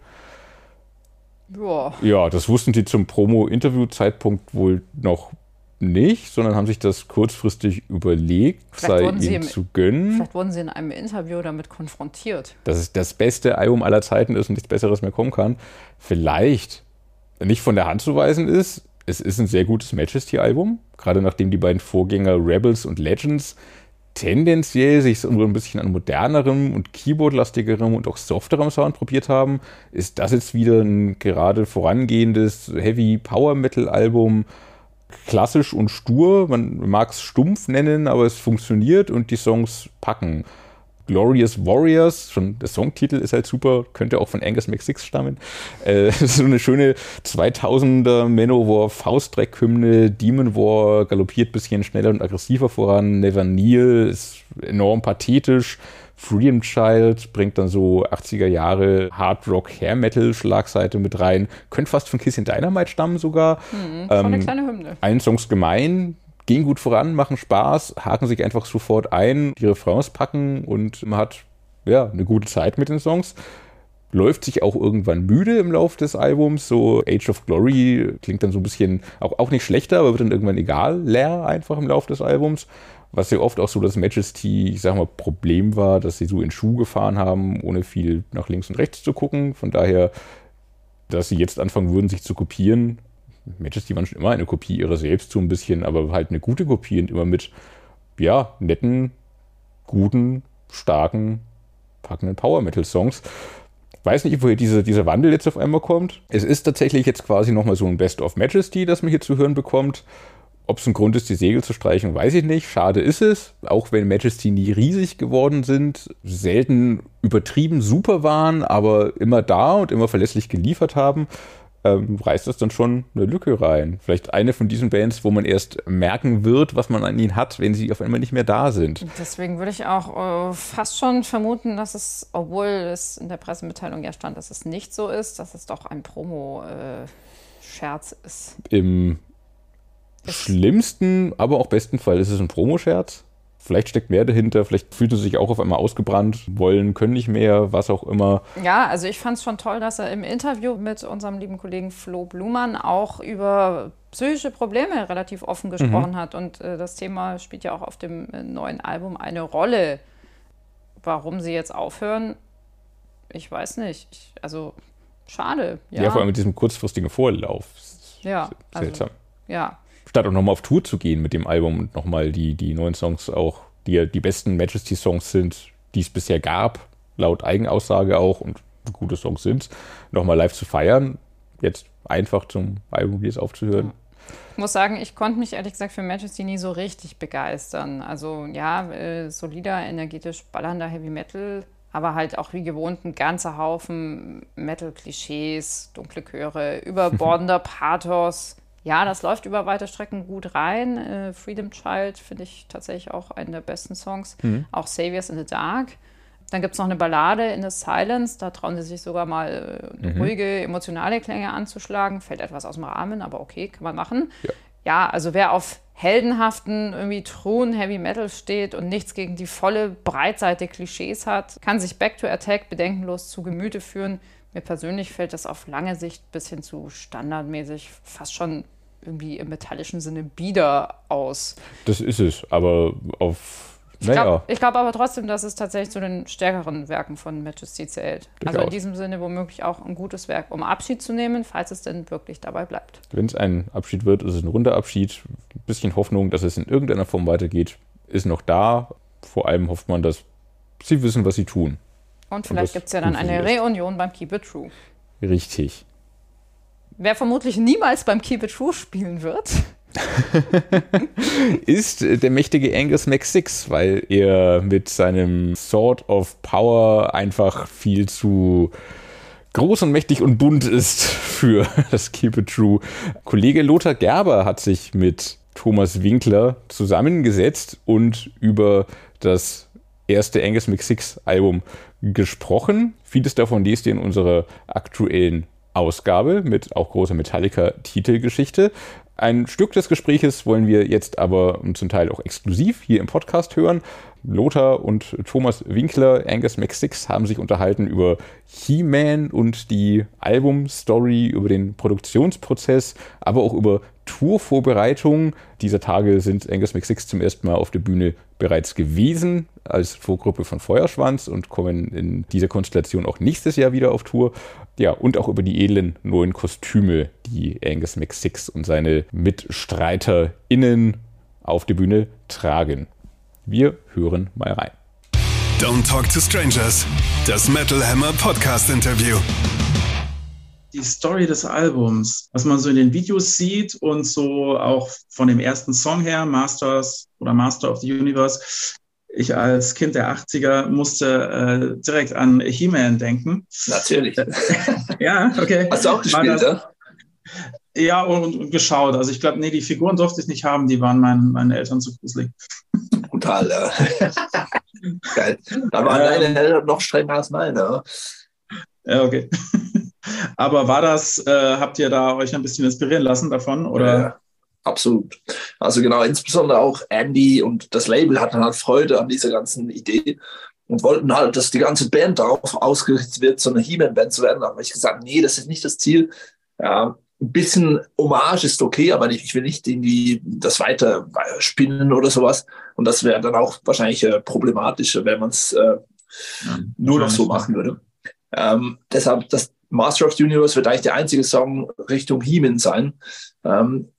Ja. Ja, das wussten sie zum Promo-Interview-Zeitpunkt wohl noch nicht, sondern haben sich das kurzfristig überlegt, Vielleicht sei im- zu gönnen, Vielleicht wurden sie in einem Interview damit konfrontiert. dass es das beste Album aller Zeiten ist und nichts Besseres mehr kommen kann. Vielleicht nicht von der Hand zu weisen ist, es ist ein sehr gutes Majesty-Album, gerade nachdem die beiden Vorgänger Rebels und Legends tendenziell sich so ein bisschen an modernerem und Keyboard-lastigerem und auch softerem Sound probiert haben, ist das jetzt wieder ein gerade vorangehendes Heavy Power Metal Album. Klassisch und stur, man mag es stumpf nennen, aber es funktioniert und die Songs packen. Glorious Warriors, schon der Songtitel ist halt super, könnte auch von Angus McSix stammen. Äh, so eine schöne 2000er Manowar Faustdreck-Hymne, Demon War galoppiert bisschen schneller und aggressiver voran, Never Kneel ist enorm pathetisch, Freedom Child bringt dann so 80er Jahre Hard Rock Hair Metal Schlagseite mit rein, könnte fast von Kiss in Dynamite stammen sogar. Schon eine Ähm, kleine Hymne. allen Songs gemein, gehen gut voran, machen Spaß, haken sich einfach sofort ein, die Refrains packen und man hat ja eine gute Zeit mit den Songs. Läuft sich auch irgendwann müde im Lauf des Albums. So Age of Glory klingt dann so ein bisschen auch, auch nicht schlechter, aber wird dann irgendwann egal, leer einfach im Lauf des Albums. Was ja oft auch so das Majesty, ich sag mal, Problem war, dass sie so in Schuh gefahren haben, ohne viel nach links und rechts zu gucken. Von daher, dass sie jetzt anfangen würden, sich zu kopieren. Majesty waren schon immer eine Kopie ihrer selbst, so ein bisschen, aber halt eine gute Kopie und immer mit, ja, netten, guten, starken, packenden Power-Metal-Songs. Weiß nicht, woher diese, dieser Wandel jetzt auf einmal kommt. Es ist tatsächlich jetzt quasi nochmal so ein Best of Majesty, das man hier zu hören bekommt. Ob es ein Grund ist, die Segel zu streichen, weiß ich nicht. Schade ist es. Auch wenn Majesty nie riesig geworden sind, selten übertrieben super waren, aber immer da und immer verlässlich geliefert haben, ähm, reißt das dann schon eine Lücke rein. Vielleicht eine von diesen Bands, wo man erst merken wird, was man an ihnen hat, wenn sie auf einmal nicht mehr da sind. Deswegen würde ich auch äh, fast schon vermuten, dass es, obwohl es in der Pressemitteilung ja stand, dass es nicht so ist, dass es doch ein Promo-Scherz äh, ist. Im schlimmsten, aber auch besten Fall ist es ein Promoscherz. Vielleicht steckt mehr dahinter, vielleicht fühlt er sich auch auf einmal ausgebrannt, wollen, können nicht mehr, was auch immer. Ja, also ich fand es schon toll, dass er im Interview mit unserem lieben Kollegen Flo Blumann auch über psychische Probleme relativ offen mhm. gesprochen mhm. hat. Und äh, das Thema spielt ja auch auf dem äh, neuen Album eine Rolle. Warum sie jetzt aufhören, ich weiß nicht. Ich, also schade. Ja. ja, vor allem mit diesem kurzfristigen Vorlauf. Ja, seltsam. Also, ja, statt auch nochmal auf Tour zu gehen mit dem Album und nochmal die, die neuen Songs auch, die ja die besten Majesty-Songs sind, die es bisher gab, laut Eigenaussage auch und gute Songs sind, nochmal live zu feiern. Jetzt einfach zum Album jetzt aufzuhören. Ich muss sagen, ich konnte mich ehrlich gesagt für Majesty nie so richtig begeistern. Also ja, äh, solider, energetisch ballernder Heavy Metal, aber halt auch wie gewohnt ein ganzer Haufen Metal-Klischees, dunkle Chöre, überbordender Pathos ja, das läuft über weite Strecken gut rein. Äh, Freedom Child finde ich tatsächlich auch einen der besten Songs. Mhm. Auch Saviors in the Dark. Dann gibt es noch eine Ballade in the Silence. Da trauen sie sich sogar mal äh, mhm. ruhige, emotionale Klänge anzuschlagen. Fällt etwas aus dem Rahmen, aber okay, kann man machen. Ja, ja also wer auf heldenhaften, irgendwie Thron Heavy Metal steht und nichts gegen die volle Breitseite Klischees hat, kann sich Back to Attack bedenkenlos zu Gemüte führen. Mir persönlich fällt das auf lange Sicht ein bisschen zu standardmäßig, fast schon irgendwie im metallischen Sinne bieder aus. Das ist es, aber auf. Ich glaube glaub aber trotzdem, dass es tatsächlich zu den stärkeren Werken von Majesty zählt. Durchaus. Also in diesem Sinne womöglich auch ein gutes Werk, um Abschied zu nehmen, falls es denn wirklich dabei bleibt. Wenn es ein Abschied wird, ist es ein runder Abschied. Ein bisschen Hoffnung, dass es in irgendeiner Form weitergeht, ist noch da. Vor allem hofft man, dass sie wissen, was sie tun. Und vielleicht gibt es ja dann eine Reunion beim Keep It True. Richtig. Wer vermutlich niemals beim Keep It True spielen wird. ist der mächtige Angus Mac6, weil er mit seinem Sword of Power einfach viel zu groß und mächtig und bunt ist für das Keep It True. Kollege Lothar Gerber hat sich mit Thomas Winkler zusammengesetzt und über das erste Angus McSix Album gesprochen. Vieles davon liest ihr in unserer aktuellen Ausgabe mit auch großer Metallica-Titelgeschichte. Ein Stück des Gespräches wollen wir jetzt aber zum Teil auch exklusiv hier im Podcast hören. Lothar und Thomas Winkler, Angus McSix, haben sich unterhalten über He-Man und die Albumstory, über den Produktionsprozess, aber auch über Tourvorbereitungen. Dieser Tage sind Angus McSix zum ersten Mal auf der Bühne bereits gewesen als Vorgruppe von Feuerschwanz und kommen in dieser Konstellation auch nächstes Jahr wieder auf Tour. Ja, und auch über die edlen neuen Kostüme, die Angus McSix und seine MitstreiterInnen auf der Bühne tragen. Wir hören mal rein. Don't Talk to Strangers, das Metal Hammer Podcast Interview. Die Story des Albums, was man so in den Videos sieht und so auch von dem ersten Song her, Masters oder Master of the Universe. Ich als Kind der 80er musste äh, direkt an He-Man denken. Natürlich. ja, okay. Hast du auch gespielt, ja? Ja, und, und, geschaut. Also ich glaube, nee, die Figuren durfte ich nicht haben, die waren meinen, meinen Eltern zu gruselig. Brutal, ja. Geil. Da waren ähm, deine Eltern noch strenger als meine. Ja, okay. Aber war das, äh, habt ihr da euch ein bisschen inspirieren lassen davon? Oder? Ja, Absolut. Also genau, insbesondere auch Andy und das Label hatten halt Freude an dieser ganzen Idee und wollten halt, dass die ganze Band darauf ausgerichtet wird, so eine He-Man-Band zu werden. Da habe ich gesagt, nee, das ist nicht das Ziel. Ja, ein bisschen Hommage ist okay, aber ich will nicht irgendwie das weiter spinnen oder sowas. Und das wäre dann auch wahrscheinlich äh, problematischer, wenn man es äh, ja, nur noch so machen würde. Ähm, deshalb, das Master of the Universe wird eigentlich der einzige Song Richtung He-Man sein. Ähm,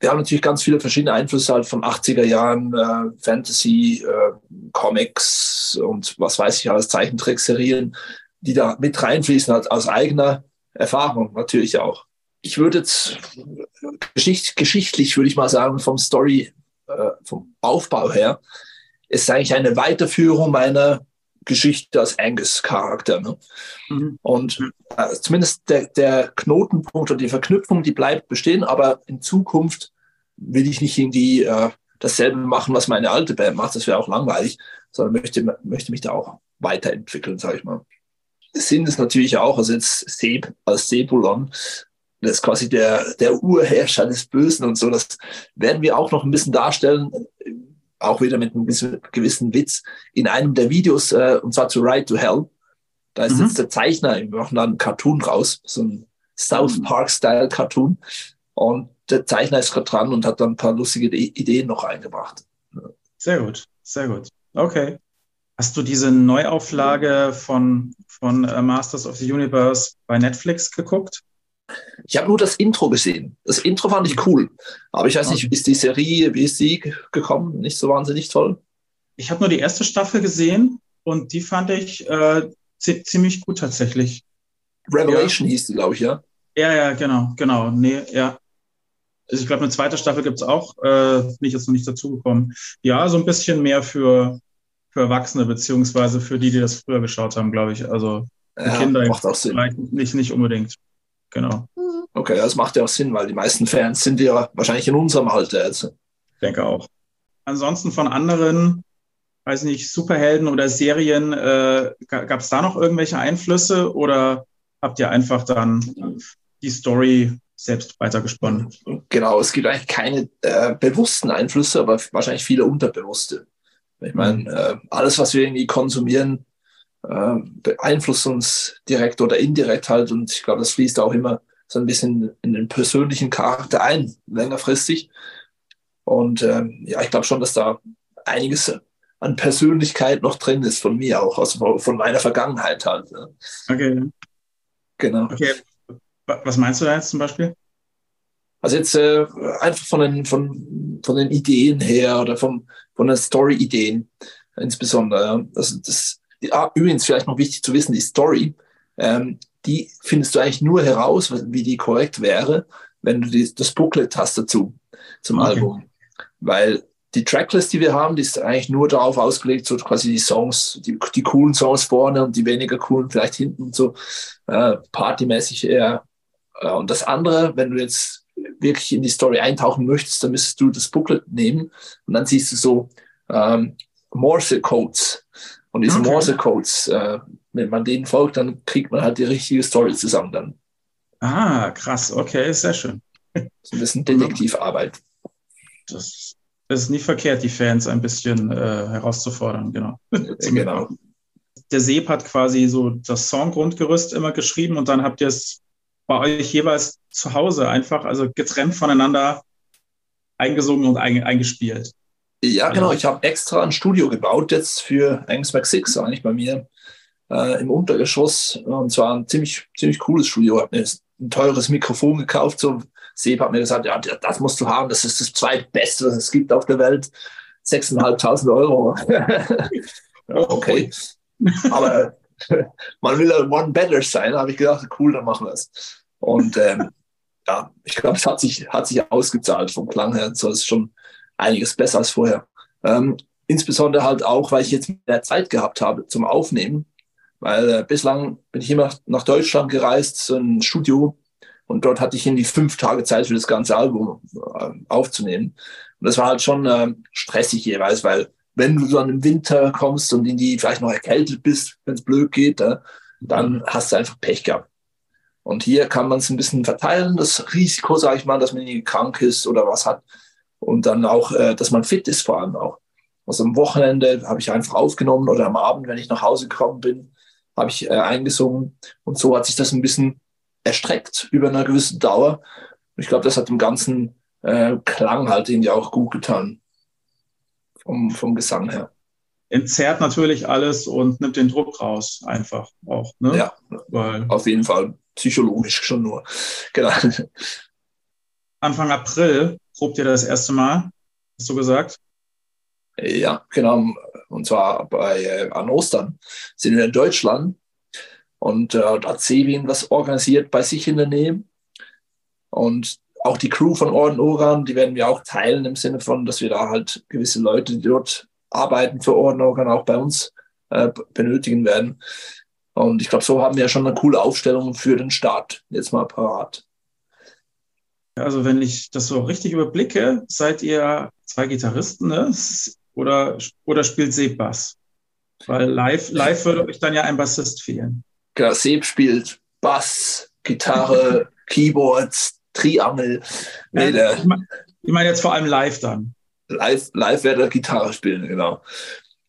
wir haben natürlich ganz viele verschiedene Einflüsse halt von 80er Jahren, äh, Fantasy, äh, Comics und was weiß ich alles, Zeichentrickserien, die da mit reinfließen, halt aus eigener Erfahrung natürlich auch. Ich würde jetzt geschicht, geschichtlich, würde ich mal sagen, vom Story, äh, vom Aufbau her, ist eigentlich eine Weiterführung meiner Geschichte als Angus-Charakter. Ne? Mhm. Und äh, zumindest der, der Knotenpunkt oder die Verknüpfung, die bleibt bestehen, aber in Zukunft will ich nicht irgendwie äh, dasselbe machen, was meine alte Band macht, das wäre auch langweilig, sondern möchte, möchte mich da auch weiterentwickeln, sage ich mal. Sinn ist natürlich auch, also jetzt Seb als Sebulon, das ist quasi der, der Urherrscher des Bösen und so, das werden wir auch noch ein bisschen darstellen, auch wieder mit einem gewissen Witz, in einem der Videos, äh, und zwar zu Ride to Hell. Da ist mhm. jetzt der Zeichner, wir machen da einen Cartoon raus, so ein South mhm. Park-Style Cartoon. Und der Zeichner ist gerade dran und hat dann ein paar lustige Ideen noch eingebracht. Sehr gut, sehr gut. Okay. Hast du diese Neuauflage von, von uh, Masters of the Universe bei Netflix geguckt? Ich habe nur das Intro gesehen. Das Intro fand ich cool. Aber ich weiß nicht, ist die Serie, wie ist sie gekommen? Nicht so wahnsinnig toll? Ich habe nur die erste Staffel gesehen und die fand ich äh, ziemlich gut tatsächlich. Revelation ja. hieß die, glaube ich, ja? Ja, ja, genau, genau. Nee, ja. Also ich glaube, eine zweite Staffel gibt es auch. Äh, bin ich jetzt noch nicht dazugekommen. Ja, so ein bisschen mehr für, für Erwachsene, beziehungsweise für die, die das früher geschaut haben, glaube ich. Also ja, Kinder macht auch Sinn. Nicht, nicht unbedingt. Genau. Okay, das macht ja auch Sinn, weil die meisten Fans sind ja wahrscheinlich in unserem Alter jetzt. Ich denke auch. Ansonsten von anderen, weiß nicht, Superhelden oder Serien, äh, gab es da noch irgendwelche Einflüsse oder habt ihr einfach dann die Story selbst weitergesponnen. Genau, es gibt eigentlich keine äh, bewussten Einflüsse, aber wahrscheinlich viele unterbewusste. Ich meine, äh, alles, was wir irgendwie konsumieren, äh, beeinflusst uns direkt oder indirekt halt. Und ich glaube, das fließt auch immer so ein bisschen in den persönlichen Charakter ein, längerfristig. Und ähm, ja, ich glaube schon, dass da einiges an Persönlichkeit noch drin ist von mir auch, also von meiner Vergangenheit halt. Ne? Okay. Genau. Okay. Was meinst du da jetzt zum Beispiel? Also jetzt äh, einfach von den, von, von den Ideen her oder vom, von den Story-Ideen insbesondere. Ja. Also das, ah, übrigens vielleicht noch wichtig zu wissen, die Story, ähm, die findest du eigentlich nur heraus, wie die korrekt wäre, wenn du die, das Booklet hast dazu, zum okay. Album. Weil die Tracklist, die wir haben, die ist eigentlich nur darauf ausgelegt, so quasi die Songs, die, die coolen Songs vorne und die weniger coolen vielleicht hinten so äh, partymäßig eher und das andere, wenn du jetzt wirklich in die Story eintauchen möchtest, dann müsstest du das Booklet nehmen und dann siehst du so ähm, Morse-Codes. Und diese okay. Morse-Codes, äh, wenn man denen folgt, dann kriegt man halt die richtige Story zusammen dann. Ah, krass, okay, sehr schön. So ein bisschen Detektivarbeit. Das, ist nie verkehrt, die Fans ein bisschen äh, herauszufordern, genau. genau. Der Seb hat quasi so das Songgrundgerüst immer geschrieben und dann habt ihr es bei euch jeweils zu Hause einfach, also getrennt voneinander eingesungen und eingespielt. Ja, genau. Ich habe extra ein Studio gebaut jetzt für Angus Mac 6, eigentlich bei mir äh, im Untergeschoss. Und zwar ein ziemlich, ziemlich cooles Studio. Ich habe mir ein teures Mikrofon gekauft. So, Seb hat mir gesagt, ja, das musst du haben. Das ist das zweitbeste, was es gibt auf der Welt. 6.500 Euro. okay. Aber man will ja one better sein, habe ich gedacht, cool, dann machen wir es. Und ähm, ja, ich glaube, es hat sich, hat sich ausgezahlt vom Klang her. So ist schon einiges besser als vorher. Ähm, insbesondere halt auch, weil ich jetzt mehr Zeit gehabt habe zum Aufnehmen. Weil äh, bislang bin ich immer nach Deutschland gereist, so ein Studio. Und dort hatte ich irgendwie fünf Tage Zeit für das ganze Album äh, aufzunehmen. Und das war halt schon äh, stressig jeweils, weil wenn du dann im Winter kommst und in die vielleicht noch erkältet bist, wenn es blöd geht, dann hast du einfach Pech gehabt. Und hier kann man es ein bisschen verteilen, das Risiko, sage ich mal, dass man krank ist oder was hat. Und dann auch, äh, dass man fit ist vor allem auch. Also am Wochenende habe ich einfach aufgenommen oder am Abend, wenn ich nach Hause gekommen bin, habe ich äh, eingesungen. Und so hat sich das ein bisschen erstreckt über eine gewisse Dauer. Ich glaube, das hat dem ganzen äh, Klang halt irgendwie auch gut getan. Vom, vom Gesang her. Entzerrt natürlich alles und nimmt den Druck raus, einfach auch. Ne? Ja, Weil auf jeden Fall. Psychologisch schon nur. Genau. Anfang April probt ihr das erste Mal, hast du gesagt? Ja, genau. Und zwar bei, äh, an Ostern sind wir in Deutschland und äh, da hat Sevin was organisiert bei sich in der Nähe. Und auch die Crew von Orden Oran, die werden wir auch teilen im Sinne von, dass wir da halt gewisse Leute, die dort arbeiten für Orden Oran, auch bei uns äh, benötigen werden. Und ich glaube, so haben wir schon eine coole Aufstellung für den Start jetzt mal parat. Also wenn ich das so richtig überblicke, seid ihr zwei Gitarristen, ne? Oder, oder spielt Seb Bass? Weil live, live würde euch dann ja ein Bassist fehlen. Genau, Seb spielt Bass, Gitarre, Keyboards, Triangel. Nee, ja, ich meine mein jetzt vor allem live dann. Live, live werde er Gitarre spielen, genau.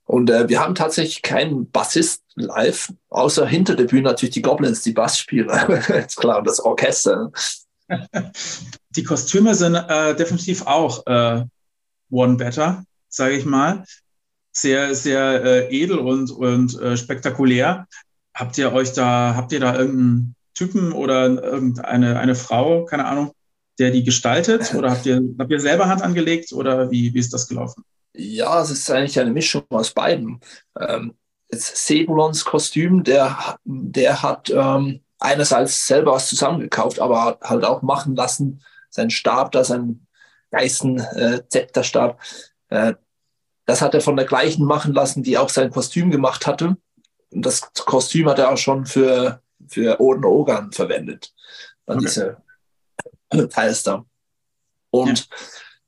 Und äh, wir haben tatsächlich keinen Bassist live, außer hinter der Bühne natürlich die Goblins, die Bass spielen. ist klar, und das Orchester. Die Kostüme sind äh, definitiv auch äh, One Better, sage ich mal. Sehr, sehr äh, edel und, und äh, spektakulär. Habt ihr euch da, habt ihr da irgendeinen Typen oder irgendeine eine Frau, keine Ahnung, der die gestaltet? Oder habt ihr, habt ihr selber Hand angelegt oder wie, wie ist das gelaufen? Ja, es ist eigentlich eine Mischung aus beiden. Ähm, Sebulons Kostüm, der, der hat ähm, einerseits selber was zusammengekauft, aber halt auch machen lassen, sein Stab da, sein Geißen-Zepterstab, äh, äh, das hat er von der gleichen machen lassen, die auch sein Kostüm gemacht hatte. Und das Kostüm hat er auch schon für, für Oden Ogan verwendet. An okay. diese Teils da. Und ja.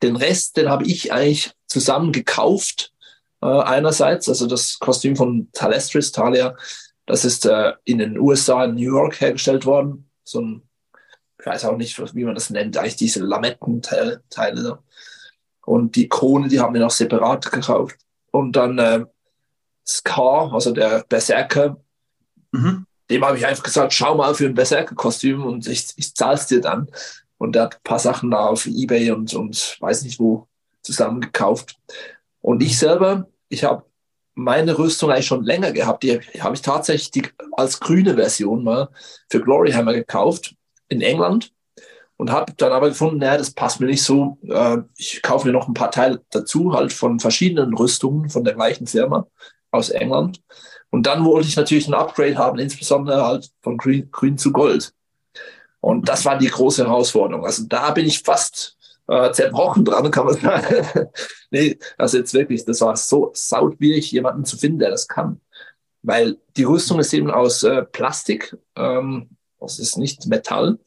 den Rest, den habe ich eigentlich zusammen gekauft. Äh, einerseits, also das Kostüm von Talestris, Talia, das ist äh, in den USA, in New York hergestellt worden. So ein, ich weiß auch nicht, wie man das nennt, eigentlich diese Lamettenteile. Und die Krone, die haben wir noch separat gekauft. Und dann äh, Scar, also der Berserker, mhm. dem habe ich einfach gesagt, schau mal für ein Berserker-Kostüm und ich, ich zahle es dir dann. Und der hat ein paar Sachen da auf Ebay und, und weiß nicht wo zusammengekauft. Und ich selber, ich habe meine Rüstung eigentlich schon länger gehabt. Die habe ich tatsächlich als grüne Version mal für Gloryhammer gekauft in England und habe dann aber gefunden, naja, das passt mir nicht so. Äh, ich kaufe mir noch ein paar Teile dazu, halt von verschiedenen Rüstungen von der gleichen Firma aus England. Und dann wollte ich natürlich ein Upgrade haben, insbesondere halt von grün, grün zu Gold. Und das war die große Herausforderung. Also da bin ich fast äh, zerbrochen dran, kann man sagen. nee, also jetzt wirklich, das war so sautwierig, jemanden zu finden, der das kann. Weil die Rüstung ist eben aus äh, Plastik, ähm, das ist nicht Metall,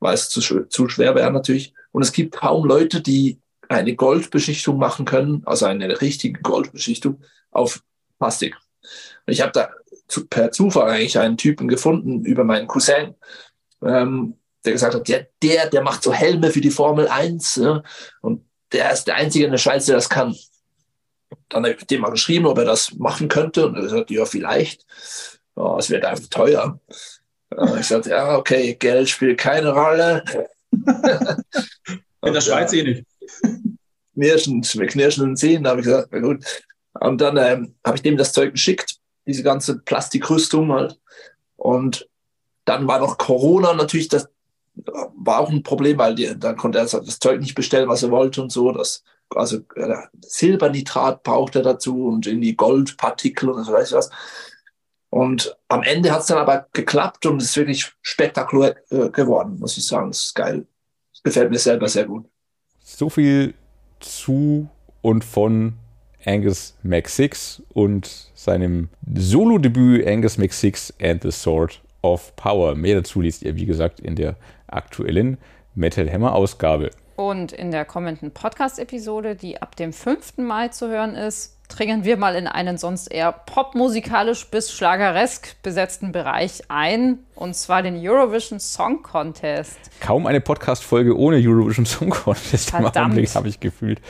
weil es zu, zu schwer wäre natürlich. Und es gibt kaum Leute, die eine Goldbeschichtung machen können, also eine richtige Goldbeschichtung auf Plastik. Und ich habe da zu, per Zufall eigentlich einen Typen gefunden über meinen Cousin, ähm, der gesagt hat, ja, der, der macht so Helme für die Formel 1 ja, und der ist der Einzige in der Schweiz, der das kann. Dann habe ich dem mal geschrieben, ob er das machen könnte und er sagt, ja, vielleicht. Oh, es wird einfach teuer. Ich sagte, ja, okay, Geld spielt keine Rolle. in der Schweiz eh nicht. Knirschen, wir knirschen den Zehen, da habe ich gesagt, na gut. Und dann ähm, habe ich dem das Zeug geschickt, diese ganze Plastikrüstung halt. Und dann war noch Corona natürlich, das war auch ein Problem, weil die, dann konnte er das Zeug nicht bestellen, was er wollte und so. Das, also äh, Silbernitrat braucht er dazu und in die Goldpartikel und so weiß ich was. Und am Ende hat es dann aber geklappt und es ist wirklich spektakulär äh, geworden, muss ich sagen. Das ist geil. Das gefällt mir selber sehr gut. So viel zu und von Angus Mac6 und seinem Solo-Debüt Angus Mac6 and the Sword of Power. Mehr dazu liest ihr, wie gesagt, in der aktuellen Metal Hammer Ausgabe. Und in der kommenden Podcast-Episode, die ab dem 5. Mai zu hören ist, dringen wir mal in einen sonst eher popmusikalisch bis schlageresk besetzten Bereich ein, und zwar den Eurovision Song Contest. Kaum eine Podcast-Folge ohne Eurovision Song Contest Verdammt. im Augenblick, habe ich gefühlt.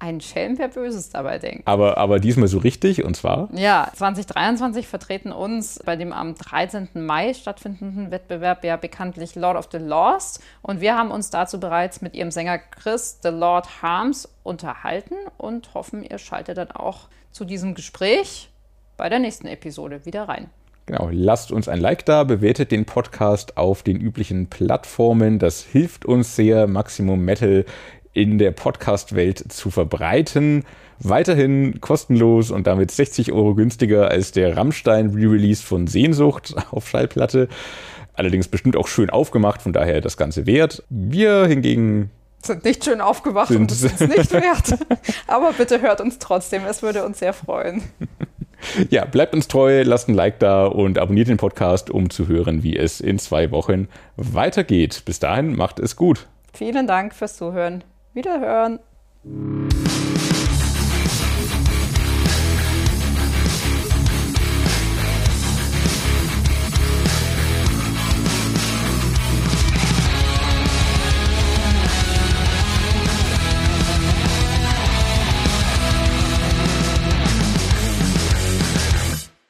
Ein Schelm, wer Böses dabei denkt. Aber, aber diesmal so richtig, und zwar Ja, 2023 vertreten uns bei dem am 13. Mai stattfindenden Wettbewerb ja bekanntlich Lord of the Lost. Und wir haben uns dazu bereits mit ihrem Sänger Chris The Lord Harms unterhalten und hoffen, ihr schaltet dann auch zu diesem Gespräch bei der nächsten Episode wieder rein. Genau, lasst uns ein Like da, bewertet den Podcast auf den üblichen Plattformen. Das hilft uns sehr, Maximum Metal in der Podcast-Welt zu verbreiten. Weiterhin kostenlos und damit 60 Euro günstiger als der Rammstein Re-Release von Sehnsucht auf Schallplatte. Allerdings bestimmt auch schön aufgemacht, von daher das Ganze wert. Wir hingegen Sind nicht schön aufgewacht Sind- und es ist nicht wert. Aber bitte hört uns trotzdem, es würde uns sehr freuen. Ja, bleibt uns treu, lasst ein Like da und abonniert den Podcast, um zu hören, wie es in zwei Wochen weitergeht. Bis dahin, macht es gut. Vielen Dank fürs Zuhören. Wiederhören!